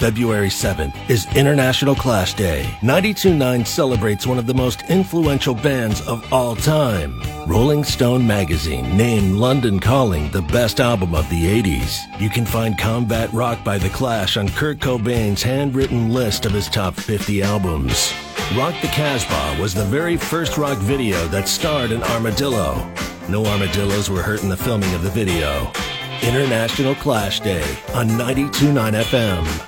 February 7th is International Clash Day. 92.9 celebrates one of the most influential bands of all time. Rolling Stone magazine named London Calling the best album of the 80s. You can find Combat Rock by The Clash on Kurt Cobain's handwritten list of his top 50 albums. Rock the Casbah was the very first rock video that starred an armadillo. No armadillos were hurt in the filming of the video. International Clash Day on 92.9 FM.